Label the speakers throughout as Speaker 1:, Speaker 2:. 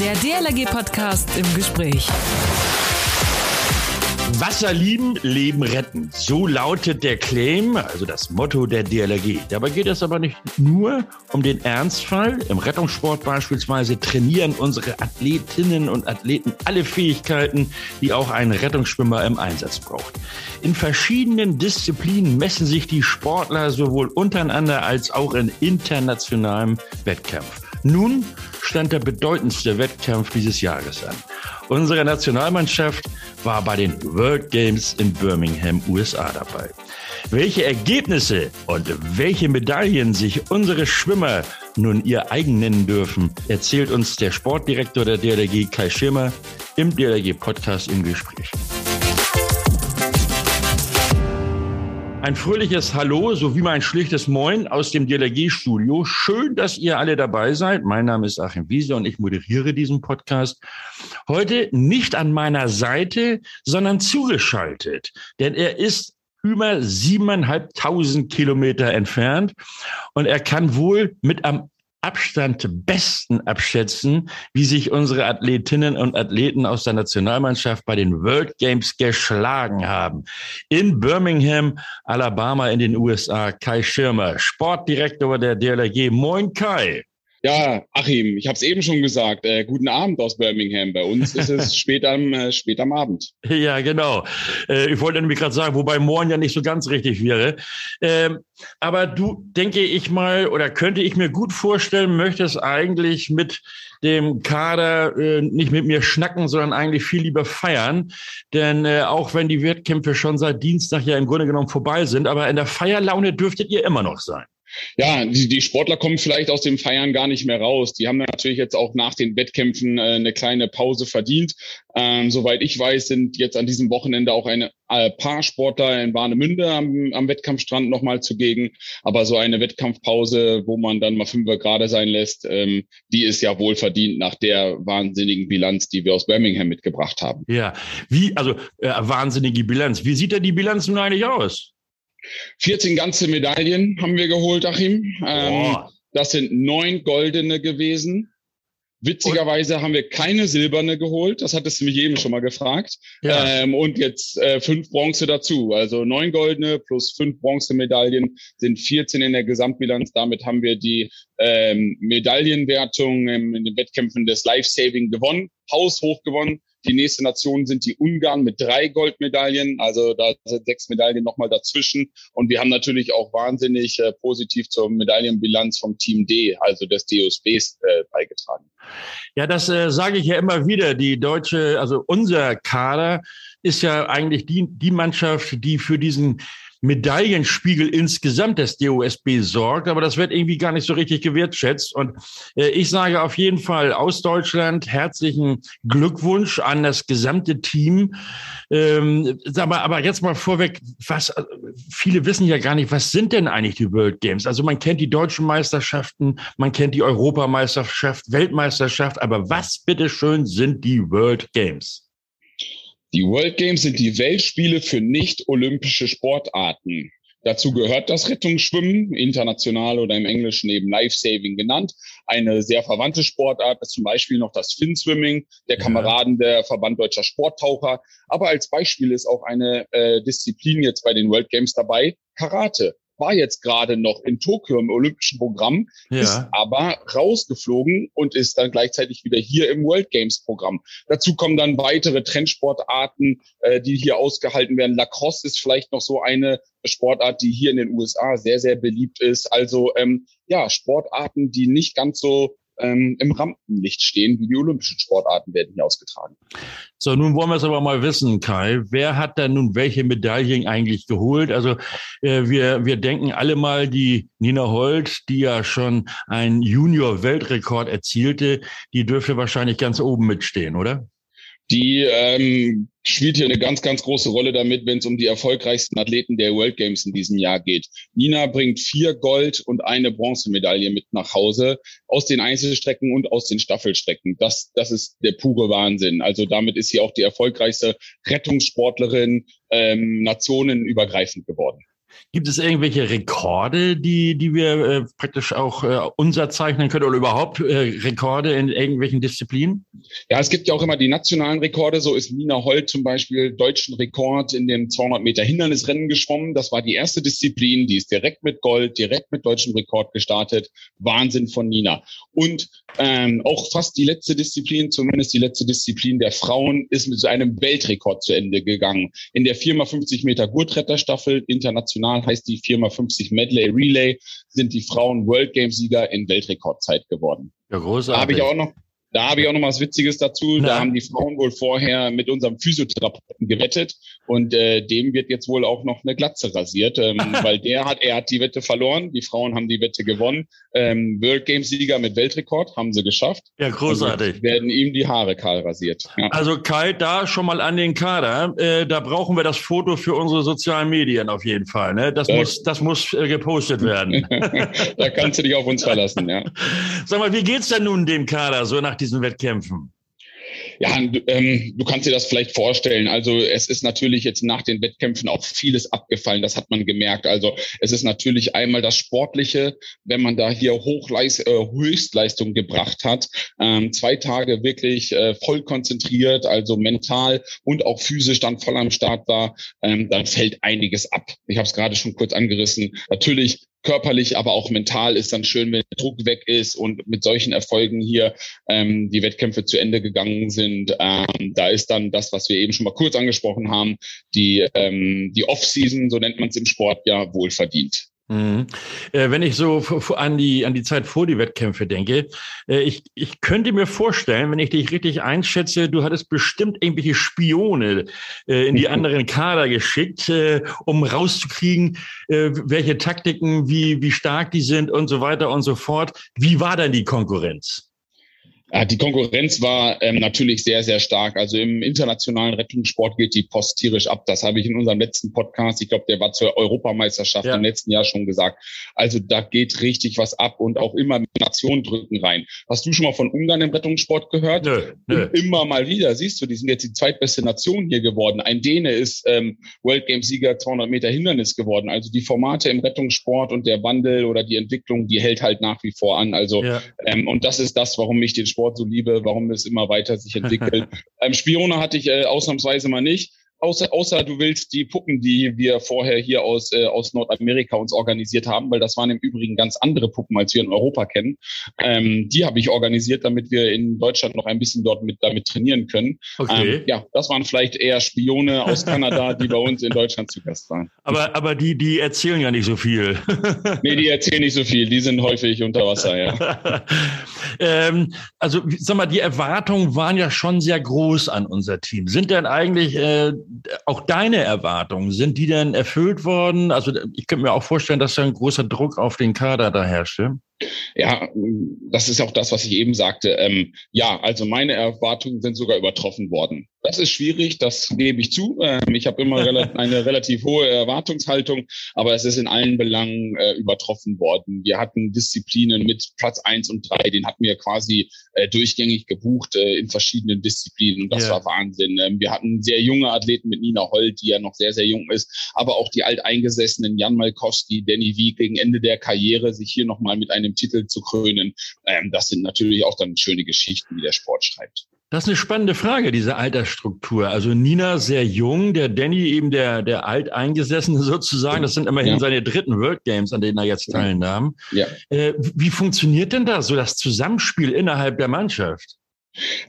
Speaker 1: Der DLRG-Podcast im Gespräch.
Speaker 2: Wasser lieben, Leben retten. So lautet der Claim, also das Motto der DLRG. Dabei geht es aber nicht nur um den Ernstfall. Im Rettungssport beispielsweise trainieren unsere Athletinnen und Athleten alle Fähigkeiten, die auch ein Rettungsschwimmer im Einsatz braucht. In verschiedenen Disziplinen messen sich die Sportler sowohl untereinander als auch in internationalem Wettkampf. Nun stand der bedeutendste Wettkampf dieses Jahres an. Unsere Nationalmannschaft war bei den World Games in Birmingham, USA dabei. Welche Ergebnisse und welche Medaillen sich unsere Schwimmer nun ihr eigen nennen dürfen, erzählt uns der Sportdirektor der DLRG Kai Schirmer im DLRG Podcast im Gespräch. Ein fröhliches Hallo sowie mein schlichtes Moin aus dem DLRG-Studio. Schön, dass ihr alle dabei seid. Mein Name ist Achim Wiese und ich moderiere diesen Podcast. Heute nicht an meiner Seite, sondern zugeschaltet, denn er ist über siebeneinhalbtausend Kilometer entfernt und er kann wohl mit am Abstand besten abschätzen, wie sich unsere Athletinnen und Athleten aus der Nationalmannschaft bei den World Games geschlagen haben. In Birmingham, Alabama in den USA, Kai Schirmer, Sportdirektor der DLRG. Moin Kai.
Speaker 3: Ja, Achim, ich habe es eben schon gesagt. Äh, guten Abend aus Birmingham. Bei uns ist es spät am, äh, spät am Abend.
Speaker 2: Ja, genau. Äh, ich wollte nämlich gerade sagen, wobei morgen ja nicht so ganz richtig wäre. Ähm, aber du, denke ich mal, oder könnte ich mir gut vorstellen, möchtest eigentlich mit dem Kader äh, nicht mit mir schnacken, sondern eigentlich viel lieber feiern. Denn äh, auch wenn die Wettkämpfe schon seit Dienstag ja im Grunde genommen vorbei sind, aber in der Feierlaune dürftet ihr immer noch sein.
Speaker 3: Ja, die, die Sportler kommen vielleicht aus dem Feiern gar nicht mehr raus. Die haben natürlich jetzt auch nach den Wettkämpfen äh, eine kleine Pause verdient. Ähm, soweit ich weiß, sind jetzt an diesem Wochenende auch ein äh, paar Sportler in Warnemünde am, am Wettkampfstrand nochmal zugegen. Aber so eine Wettkampfpause, wo man dann mal fünfer gerade sein lässt, ähm, die ist ja wohl verdient nach der wahnsinnigen Bilanz, die wir aus Birmingham mitgebracht haben.
Speaker 2: Ja, wie, also äh, wahnsinnige Bilanz. Wie sieht denn die Bilanz nun eigentlich aus?
Speaker 3: 14 ganze Medaillen haben wir geholt, Achim. Ähm, das sind neun goldene gewesen. Witzigerweise und? haben wir keine silberne geholt. Das hattest du mich eben schon mal gefragt. Ja. Ähm, und jetzt äh, fünf Bronze dazu. Also neun goldene plus fünf Bronzemedaillen sind 14 in der Gesamtbilanz. Damit haben wir die ähm, Medaillenwertung ähm, in den Wettkämpfen des Life-Saving gewonnen, haushoch gewonnen. Die nächste Nation sind die Ungarn mit drei Goldmedaillen. Also da sind sechs Medaillen nochmal dazwischen. Und wir haben natürlich auch wahnsinnig äh, positiv zur Medaillenbilanz vom Team D, also des DOSBs, äh, beigetragen.
Speaker 2: Ja, das äh, sage ich ja immer wieder. Die deutsche, also unser Kader ist ja eigentlich die, die Mannschaft, die für diesen Medaillenspiegel insgesamt des DOSB sorgt, aber das wird irgendwie gar nicht so richtig gewertschätzt. Und äh, ich sage auf jeden Fall aus Deutschland herzlichen Glückwunsch an das gesamte Team. Ähm, aber, aber jetzt mal vorweg, was viele wissen ja gar nicht, was sind denn eigentlich die World Games? Also man kennt die deutschen Meisterschaften, man kennt die Europameisterschaft, Weltmeisterschaft, aber was bitteschön sind die World Games?
Speaker 3: Die World Games sind die Weltspiele für nicht-olympische Sportarten. Dazu gehört das Rettungsschwimmen, international oder im Englischen eben Life-Saving genannt. Eine sehr verwandte Sportart ist zum Beispiel noch das Fin-Swimming, der Kameraden der Verband Deutscher Sporttaucher. Aber als Beispiel ist auch eine äh, Disziplin jetzt bei den World Games dabei, Karate war jetzt gerade noch in Tokio im Olympischen Programm, ja. ist aber rausgeflogen und ist dann gleichzeitig wieder hier im World Games Programm. Dazu kommen dann weitere Trendsportarten, äh, die hier ausgehalten werden. Lacrosse ist vielleicht noch so eine Sportart, die hier in den USA sehr, sehr beliebt ist. Also ähm, ja, Sportarten, die nicht ganz so ähm, im Rampenlicht stehen, wie die olympischen Sportarten werden hier ausgetragen.
Speaker 2: So, nun wollen wir es aber mal wissen, Kai. Wer hat denn nun welche Medaillen eigentlich geholt? Also äh, wir, wir denken alle mal, die Nina Holt, die ja schon einen Junior-Weltrekord erzielte, die dürfte wahrscheinlich ganz oben mitstehen, oder?
Speaker 3: Die ähm, spielt hier eine ganz, ganz große Rolle damit, wenn es um die erfolgreichsten Athleten der World Games in diesem Jahr geht. Nina bringt vier Gold- und eine Bronzemedaille mit nach Hause aus den Einzelstrecken und aus den Staffelstrecken. Das, das ist der pure Wahnsinn. Also damit ist sie auch die erfolgreichste Rettungssportlerin ähm, nationenübergreifend geworden.
Speaker 2: Gibt es irgendwelche Rekorde, die, die wir äh, praktisch auch äh, unser zeichnen können oder überhaupt äh, Rekorde in irgendwelchen Disziplinen?
Speaker 3: Ja, es gibt ja auch immer die nationalen Rekorde. So ist Nina Holt zum Beispiel deutschen Rekord in dem 200 Meter Hindernisrennen geschwommen. Das war die erste Disziplin. Die ist direkt mit Gold, direkt mit deutschem Rekord gestartet. Wahnsinn von Nina. Und ähm, auch fast die letzte Disziplin, zumindest die letzte Disziplin der Frauen, ist mit so einem Weltrekord zu Ende gegangen. In der 4x50 Meter Gurtretterstaffel, international heißt die 4x50 Medley Relay, sind die Frauen World Games Sieger in Weltrekordzeit geworden.
Speaker 2: Ja, großartig.
Speaker 3: Da habe ich auch noch da habe ich auch noch was Witziges dazu. Na. Da haben die Frauen wohl vorher mit unserem Physiotherapeuten gewettet und äh, dem wird jetzt wohl auch noch eine Glatze rasiert, ähm, weil der hat, er hat die Wette verloren, die Frauen haben die Wette gewonnen. Ähm, World Games Sieger mit Weltrekord haben sie geschafft.
Speaker 2: Ja, großartig.
Speaker 3: Und werden ihm die Haare kahl rasiert.
Speaker 2: Ja. Also Kai, da schon mal an den Kader. Äh, da brauchen wir das Foto für unsere sozialen Medien auf jeden Fall. Ne? Das, das muss, das muss äh, gepostet werden.
Speaker 3: da kannst du dich auf uns verlassen, ja.
Speaker 2: Sag mal, wie geht's denn nun dem Kader so nach diesen Wettkämpfen?
Speaker 3: Ja, ähm, du kannst dir das vielleicht vorstellen. Also es ist natürlich jetzt nach den Wettkämpfen auch vieles abgefallen. Das hat man gemerkt. Also es ist natürlich einmal das Sportliche, wenn man da hier Hochleist äh, Höchstleistung gebracht hat. Ähm, zwei Tage wirklich äh, voll konzentriert, also mental und auch physisch dann voll am Start war, ähm, dann fällt einiges ab. Ich habe es gerade schon kurz angerissen. Natürlich körperlich, aber auch mental ist dann schön, wenn der Druck weg ist und mit solchen Erfolgen hier ähm, die Wettkämpfe zu Ende gegangen sind. Ähm, da ist dann das, was wir eben schon mal kurz angesprochen haben, die, ähm, die Off-Season, so nennt man es im Sport, ja wohl verdient.
Speaker 2: Mhm. Äh, wenn ich so an die, an die Zeit vor die Wettkämpfe denke, äh, ich, ich könnte mir vorstellen, wenn ich dich richtig einschätze, du hattest bestimmt irgendwelche Spione äh, in die anderen Kader geschickt, um rauszukriegen, welche Taktiken, wie, wie stark die sind und so weiter und so fort. Wie war denn die Konkurrenz?
Speaker 3: Ja, die Konkurrenz war ähm, natürlich sehr, sehr stark. Also im internationalen Rettungssport geht die Post tierisch ab. Das habe ich in unserem letzten Podcast, ich glaube, der war zur Europameisterschaft ja. im letzten Jahr schon gesagt. Also da geht richtig was ab und auch immer Nationen drücken rein. Hast du schon mal von Ungarn im Rettungssport gehört? Nö, nö. immer mal wieder, siehst du, die sind jetzt die zweitbeste Nation hier geworden. Ein Däne ist ähm, World Games Sieger 200 Meter Hindernis geworden. Also die Formate im Rettungssport und der Wandel oder die Entwicklung, die hält halt nach wie vor an. Also ja. ähm, und das ist das, warum mich den Sport Sport so liebe, warum es immer weiter sich entwickelt. ähm, Spione hatte ich äh, ausnahmsweise mal nicht. Außer, außer du willst die Puppen, die wir vorher hier aus, äh, aus Nordamerika uns organisiert haben, weil das waren im Übrigen ganz andere Puppen, als wir in Europa kennen. Ähm, die habe ich organisiert, damit wir in Deutschland noch ein bisschen dort mit damit trainieren können. Okay. Ähm, ja, das waren vielleicht eher Spione aus Kanada, die bei uns in Deutschland zu Gast waren.
Speaker 2: Aber, aber die, die erzählen ja nicht so viel.
Speaker 3: nee, die erzählen nicht so viel. Die sind häufig unter Wasser, ja.
Speaker 2: ähm, also, sag mal, die Erwartungen waren ja schon sehr groß an unser Team. Sind denn eigentlich äh, auch deine Erwartungen, sind die denn erfüllt worden? Also ich könnte mir auch vorstellen, dass da ein großer Druck auf den Kader da herrschte.
Speaker 3: Ja, das ist auch das, was ich eben sagte. Ähm, ja, also meine Erwartungen sind sogar übertroffen worden. Das ist schwierig, das gebe ich zu. Ähm, ich habe immer eine relativ hohe Erwartungshaltung, aber es ist in allen Belangen äh, übertroffen worden. Wir hatten Disziplinen mit Platz eins und drei, den hatten wir quasi äh, durchgängig gebucht äh, in verschiedenen Disziplinen und das yeah. war Wahnsinn. Ähm, wir hatten sehr junge Athleten mit Nina Holt, die ja noch sehr, sehr jung ist, aber auch die alteingesessenen Jan Malkowski, Danny Wieg gegen Ende der Karriere, sich hier nochmal mit einem Titel zu krönen. Ähm, das sind natürlich auch dann schöne Geschichten, wie der Sport schreibt.
Speaker 2: Das ist eine spannende Frage, diese Altersstruktur. Also Nina sehr jung, der Danny eben der, der Alteingesessene sozusagen. Das sind immerhin ja. seine dritten World Games, an denen er jetzt teilnahm. Ja. Äh, wie funktioniert denn da so das Zusammenspiel innerhalb der Mannschaft?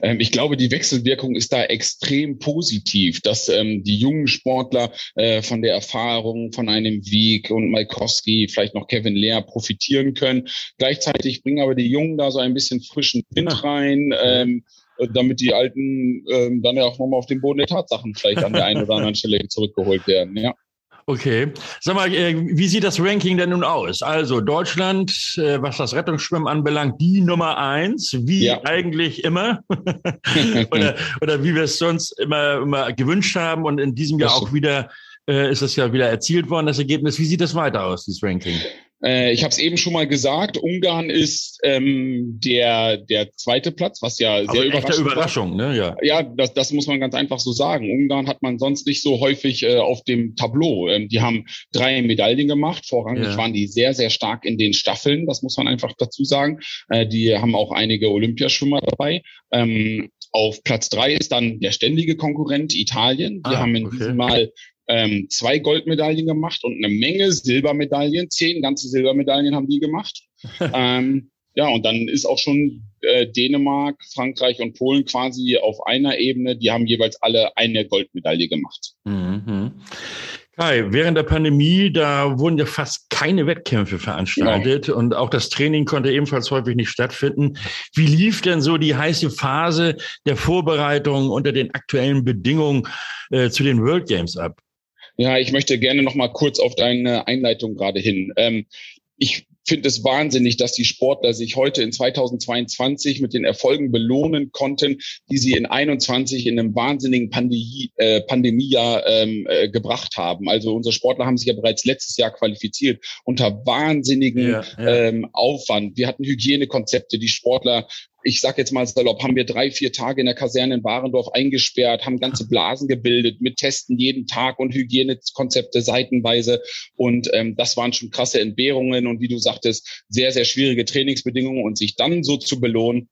Speaker 3: Ähm, ich glaube, die Wechselwirkung ist da extrem positiv, dass ähm, die jungen Sportler äh, von der Erfahrung von einem Wieg und Malkowski, vielleicht noch Kevin Lehr profitieren können. Gleichzeitig bringen aber die Jungen da so ein bisschen frischen Wind rein. Ähm, damit die Alten ähm, dann ja auch nochmal auf den Boden der Tatsachen vielleicht an der einen oder anderen Stelle zurückgeholt werden. Ja.
Speaker 2: Okay. Sag mal, äh, wie sieht das Ranking denn nun aus? Also Deutschland, äh, was das Rettungsschwimmen anbelangt, die Nummer eins, wie ja. eigentlich immer. oder, oder wie wir es sonst immer, immer gewünscht haben und in diesem Jahr auch wieder äh, ist es ja wieder erzielt worden, das Ergebnis. Wie sieht das weiter aus, dieses Ranking?
Speaker 3: Äh, ich habe es eben schon mal gesagt, Ungarn ist ähm, der, der zweite Platz, was ja sehr
Speaker 2: überraschend Überraschung,
Speaker 3: ne? Ja, ja das, das muss man ganz einfach so sagen. Ungarn hat man sonst nicht so häufig äh, auf dem Tableau. Ähm, die haben drei Medaillen gemacht. Vorrangig ja. waren die sehr, sehr stark in den Staffeln, das muss man einfach dazu sagen. Äh, die haben auch einige Olympiaschwimmer dabei. Ähm, Auf Platz drei ist dann der ständige Konkurrent Italien. Die ah, haben in okay. diesem Mal ähm, zwei Goldmedaillen gemacht und eine Menge Silbermedaillen. Zehn ganze Silbermedaillen haben die gemacht. ähm, ja, und dann ist auch schon äh, Dänemark, Frankreich und Polen quasi auf einer Ebene. Die haben jeweils alle eine Goldmedaille gemacht. Mhm.
Speaker 2: Kai, während der Pandemie, da wurden ja fast keine Wettkämpfe veranstaltet genau. und auch das Training konnte ebenfalls häufig nicht stattfinden. Wie lief denn so die heiße Phase der Vorbereitung unter den aktuellen Bedingungen äh, zu den World Games ab?
Speaker 3: Ja, ich möchte gerne noch mal kurz auf deine Einleitung gerade hin. Ähm, ich finde es wahnsinnig, dass die Sportler sich heute in 2022 mit den Erfolgen belohnen konnten, die sie in 21 in einem wahnsinnigen Pandemie, äh, Pandemiejahr ähm, äh, gebracht haben. Also unsere Sportler haben sich ja bereits letztes Jahr qualifiziert unter wahnsinnigen ja, ja. Ähm, Aufwand. Wir hatten Hygienekonzepte. Die Sportler ich sag jetzt mal salopp, haben wir drei, vier Tage in der Kaserne in Warendorf eingesperrt, haben ganze Blasen gebildet mit Testen jeden Tag und Hygienekonzepte seitenweise. Und ähm, das waren schon krasse Entbehrungen und wie du sagtest, sehr, sehr schwierige Trainingsbedingungen und sich dann so zu belohnen,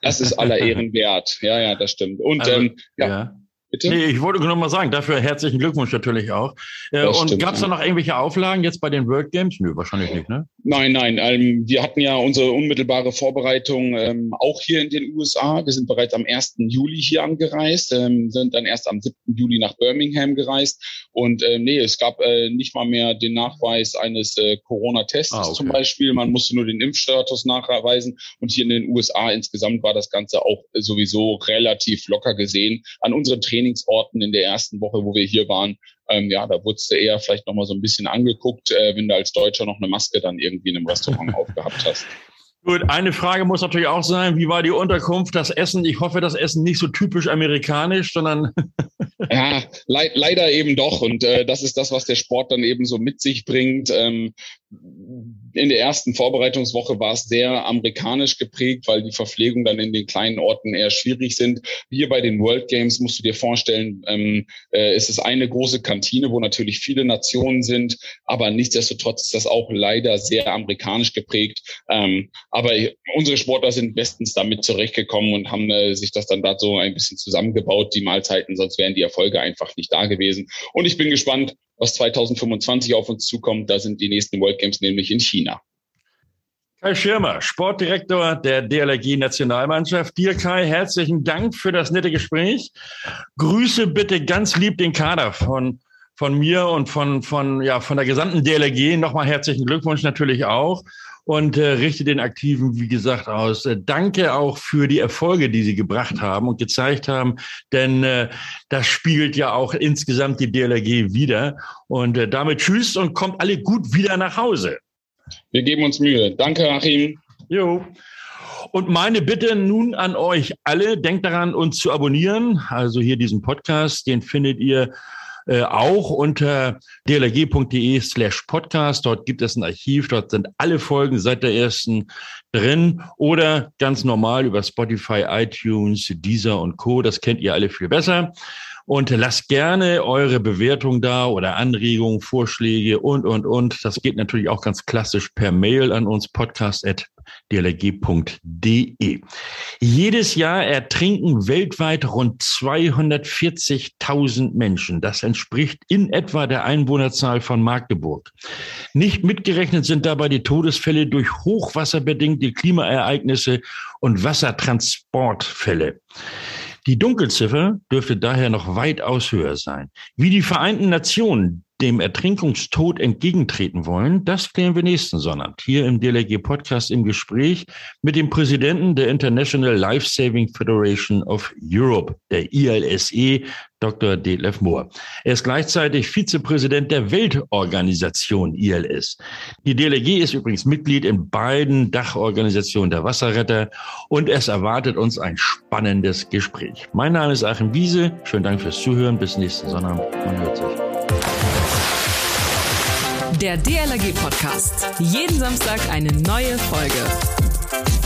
Speaker 3: das ist aller Ehren wert. Ja, ja, das stimmt. Und also, ähm, ja. ja.
Speaker 2: Bitte? Nee, ich wollte nur mal sagen, dafür herzlichen Glückwunsch natürlich auch. Äh, und gab es da noch irgendwelche Auflagen jetzt bei den World Games? Nö, wahrscheinlich nicht, ne?
Speaker 3: Nein, nein. Ähm, wir hatten ja unsere unmittelbare Vorbereitung ähm, auch hier in den USA. Wir sind bereits am 1. Juli hier angereist, ähm, sind dann erst am 7. Juli nach Birmingham gereist. Und äh, nee, es gab äh, nicht mal mehr den Nachweis eines äh, Corona-Tests ah, okay. zum Beispiel. Man musste nur den Impfstatus nachweisen. Und hier in den USA insgesamt war das Ganze auch sowieso relativ locker gesehen. An unseren Trainern Trainingsorten in der ersten Woche, wo wir hier waren, ähm, ja, da wurdest du eher vielleicht nochmal so ein bisschen angeguckt, äh, wenn du als Deutscher noch eine Maske dann irgendwie in einem Restaurant aufgehabt hast.
Speaker 2: Gut, eine Frage muss natürlich auch sein, wie war die Unterkunft, das Essen? Ich hoffe, das Essen nicht so typisch amerikanisch, sondern...
Speaker 3: ja, le leider eben doch. Und äh, das ist das, was der Sport dann eben so mit sich bringt. Ähm, in der ersten Vorbereitungswoche war es sehr amerikanisch geprägt, weil die Verpflegung dann in den kleinen Orten eher schwierig sind. Hier bei den World Games musst du dir vorstellen, ähm, äh, es ist eine große Kantine, wo natürlich viele Nationen sind, aber nichtsdestotrotz ist das auch leider sehr amerikanisch geprägt. Ähm, aber unsere Sportler sind bestens damit zurechtgekommen und haben äh, sich das dann da so ein bisschen zusammengebaut, die Mahlzeiten, sonst wären die Erfolge einfach nicht da gewesen. Und ich bin gespannt, was 2025 auf uns zukommt. Da sind die nächsten World Games nämlich in China.
Speaker 2: Kai Schirmer, Sportdirektor der DLRG Nationalmannschaft. Dir, Kai, herzlichen Dank für das nette Gespräch. Grüße bitte ganz lieb den Kader von, von mir und von, von, ja, von der gesamten DLRG. Nochmal herzlichen Glückwunsch natürlich auch und äh, richte den Aktiven, wie gesagt, aus. Äh, danke auch für die Erfolge, die sie gebracht haben und gezeigt haben, denn äh, das spiegelt ja auch insgesamt die DLRG wieder. Und äh, damit tschüss und kommt alle gut wieder nach Hause.
Speaker 3: Wir geben uns Mühe. Danke, Achim.
Speaker 2: Jo. Und meine Bitte nun an euch alle, denkt daran, uns zu abonnieren. Also hier diesen Podcast, den findet ihr äh, auch unter dlg.de slash podcast. Dort gibt es ein Archiv, dort sind alle Folgen seit der ersten drin oder ganz normal über Spotify, iTunes, Deezer und Co. Das kennt ihr alle viel besser. Und lasst gerne eure Bewertung da oder Anregungen, Vorschläge und, und, und. Das geht natürlich auch ganz klassisch per Mail an uns, podcast.dlg.de. Jedes Jahr ertrinken weltweit rund 240.000 Menschen. Das entspricht in etwa der Einwohnerzahl von Magdeburg. Nicht mitgerechnet sind dabei die Todesfälle durch hochwasserbedingte Klimaereignisse und Wassertransportfälle. Die Dunkelziffer dürfte daher noch weitaus höher sein. Wie die Vereinten Nationen dem Ertrinkungstod entgegentreten wollen, das klären wir nächsten Sonntag hier im DLRG Podcast im Gespräch mit dem Präsidenten der International Life Saving Federation of Europe, der ILSE, Dr. Detlef Mohr. Er ist gleichzeitig Vizepräsident der Weltorganisation ILS. Die DLRG ist übrigens Mitglied in beiden Dachorganisationen der Wasserretter und es erwartet uns ein spannendes Gespräch. Mein Name ist Achim Wiese. Schönen Dank fürs Zuhören. Bis nächsten Sonntag. Man hört sich.
Speaker 1: Der DLRG Podcast. Jeden Samstag eine neue Folge.